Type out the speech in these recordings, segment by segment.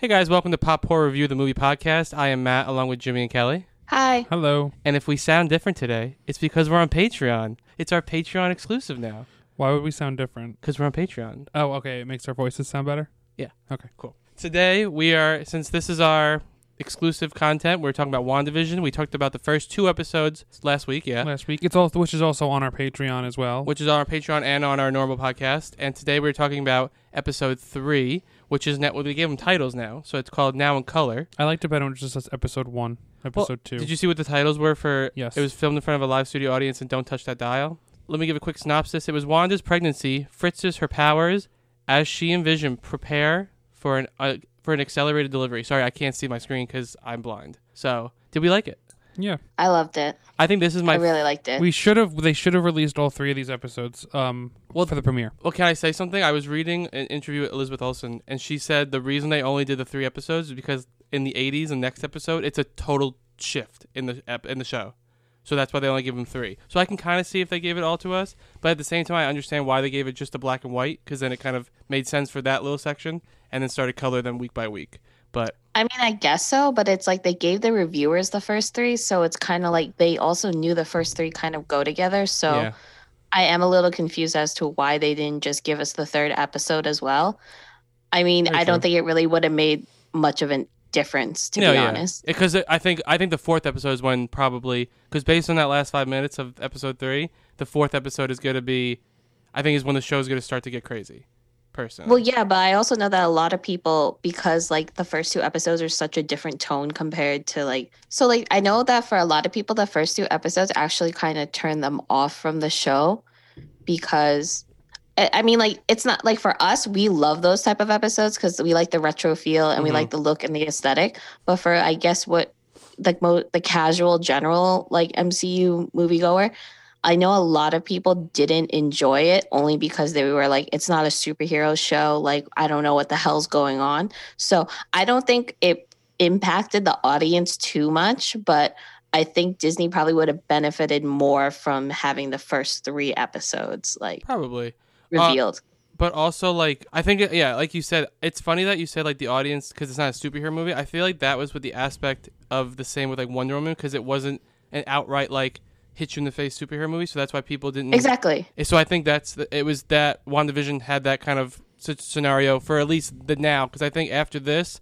Hey guys, welcome to Pop Horror Review, the movie podcast. I am Matt, along with Jimmy and Kelly. Hi. Hello. And if we sound different today, it's because we're on Patreon. It's our Patreon exclusive now Why would we sound different? because we're on Patreon. Oh, okay. It makes our voices sound better. Yeah. Okay. Cool. Today we are, since this is our exclusive content, we're talking about WandaVision. We talked about the first two episodes last week, yeah, Last week, it's also which is also on our Patreon as well. which is on our Patreon and on our normal podcast. And today we're talking about episode three, which is now, well, we gave them titles now, so it's called Now in Color. I liked it better when it just says episode one, episode two. Did you see what the titles were for? Yes. It was filmed in front of a live studio audience and Don't Touch That Dial. Let me give a quick synopsis. It was Wanda's pregnancy, Fritz's her powers, as she and Vision prepare for an uh, for an accelerated delivery. Sorry, I can't see my screen because I'm blind. So, did we like it? yeah. I loved it. I think this is my. I really liked it. We should have. They should have released all three of these episodes. Um. Well, for the premiere. well, can I say something? I was reading an interview with Elizabeth Olsen, and she said the reason they only did the three episodes is because in the 80s, the next episode, it's a total shift in the ep- in the show. So that's why they only give them three. So I can kind of see if they gave it all to us, but at the same time, I understand why they gave it just a black and white because then it kind of made sense for that little section, and then started color them week by week. But I mean, I guess so, but it's like they gave the reviewers the first three, so it's kind of like they also knew the first three kind of go together. So yeah, I am a little confused as to why they didn't just give us the third episode as well. I mean, Very I don't think it really would have made much of a difference, to No, be yeah. honest. because I think I think the fourth episode is when probably because based on that last five minutes of episode three, the fourth episode is going to be, I think, is when the show is going to start to get crazy. Personally, Well, yeah, but I also know that a lot of people, because like the first two episodes are such a different tone compared to like, so like I know that for a lot of people, the first two episodes actually kind of turn them off from the show because I mean, like it's not like for us, we love those type of episodes because we like the retro feel and we Mhm. like the look and the aesthetic. But for I guess what like mo- the casual general like MCU moviegoer, I know a lot of people didn't enjoy it only because they were like, it's not a superhero show. Like, I don't know what the hell's going on. So I don't think it impacted the audience too much, but I think Disney probably would have benefited more from having the first three episodes like probably. Uh, revealed. but also like I think it- yeah, like you said, it's funny that you said like the audience because it's not a superhero movie. I feel like that was with the aspect of the same with like Wonder Woman because it wasn't an outright like hit you in the face superhero movie, so that's why people didn't exactly. So I think that's the, it was that WandaVision had that kind of scenario for at least the now because I think after this,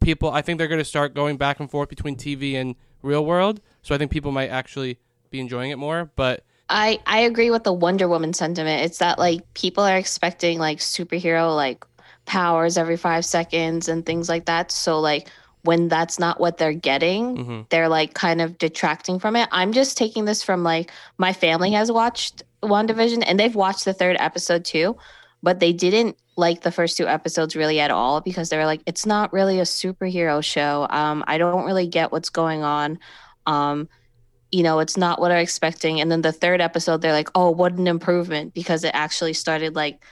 people I think they're going to start going back and forth between TV and real world. So I think people might actually be enjoying it more, but. I I agree with the Wonder Woman sentiment. It's that like people are expecting like superhero like powers every 5 seconds and things like that. So like when that's not what they're getting, hmm they're like kind of detracting from it. I'm just taking this from like my family has watched WandaVision and they've watched the third episode too, but they didn't like the first two episodes really at all because they were like, it's not really a superhero show. Um, I don't really get what's going on. Um, you know, it's not what I'm expecting. And then the third episode, they're like, oh, what an improvement because it actually started like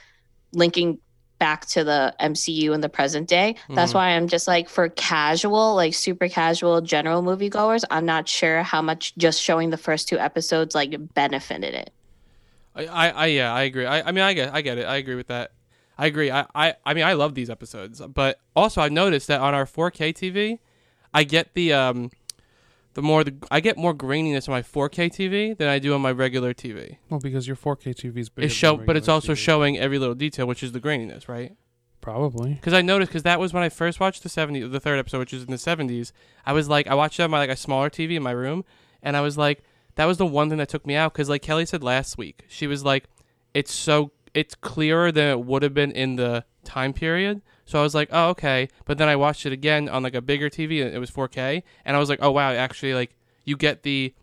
linking back to the MCU in the present day. That's Mhm. why I'm just like for casual, like super casual general moviegoers, I'm not sure how much just showing the first two episodes like benefited it. I, I, I yeah, I agree. I, I mean, I get, I get it. I agree with that. I agree. I, I, I mean, I love these episodes, but also I've noticed that on our 4K TV, I get the um, the more the I get more graininess on my 4K TV than I do on my regular TV. Well, because your 4K TV is bigger. It's show, but it's also TV. showing every little detail, which is the graininess, right? Probably. Because I noticed because that was when I first watched the 70s, the third episode, which is in the 70s. I was like, I watched it on my like a smaller TV in my room, and I was like, that was the one thing that took me out. Because like Kelly said last week, she was like, it's so it's clearer than it would have been in the time period. So I was like, oh okay. But then I watched it again on like a bigger TV, and it was 4K, and I was like, oh wow, actually like you get the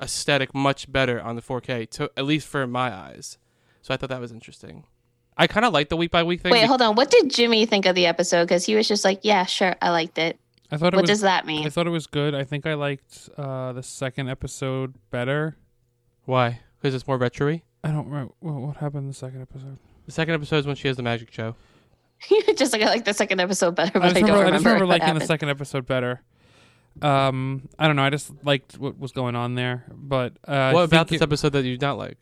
aesthetic much better on the 4K, to at least for my eyes. So I thought that was interesting. I kind of like the week by week thing. Wait, hold on. What did Jimmy think of the episode? Because he was just like, yeah, sure, I liked it. I thought it What was. does that mean? I thought it was good. I think I liked uh, the second episode better. Why? Because it's more retro I don't remember what, what happened in the second episode. The second episode is when she has the magic show. just like I like the second episode better, but I I, just don't remember, remember. I just remember liking the second episode better. Um, I don't know. I just liked what was going on there. But uh, what about this episode that you did not like?